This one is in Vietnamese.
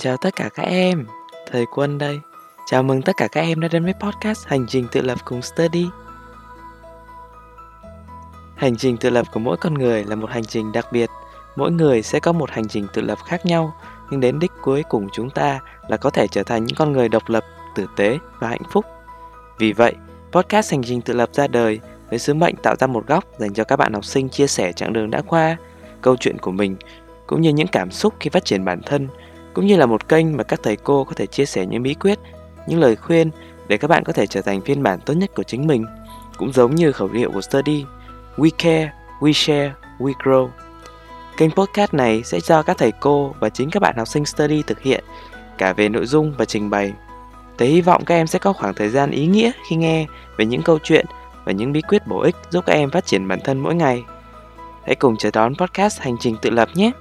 Chào tất cả các em, thầy Quân đây. Chào mừng tất cả các em đã đến với podcast Hành trình tự lập cùng Study. Hành trình tự lập của mỗi con người là một hành trình đặc biệt. Mỗi người sẽ có một hành trình tự lập khác nhau, nhưng đến đích cuối cùng chúng ta là có thể trở thành những con người độc lập, tử tế và hạnh phúc. Vì vậy, podcast Hành trình tự lập ra đời với sứ mệnh tạo ra một góc dành cho các bạn học sinh chia sẻ chặng đường đã qua, câu chuyện của mình, cũng như những cảm xúc khi phát triển bản thân, cũng như là một kênh mà các thầy cô có thể chia sẻ những bí quyết, những lời khuyên để các bạn có thể trở thành phiên bản tốt nhất của chính mình. Cũng giống như khẩu hiệu của Study, We care, we share, we grow. Kênh podcast này sẽ do các thầy cô và chính các bạn học sinh Study thực hiện, cả về nội dung và trình bày. Tôi hy vọng các em sẽ có khoảng thời gian ý nghĩa khi nghe về những câu chuyện và những bí quyết bổ ích giúp các em phát triển bản thân mỗi ngày. Hãy cùng chờ đón podcast Hành trình tự lập nhé!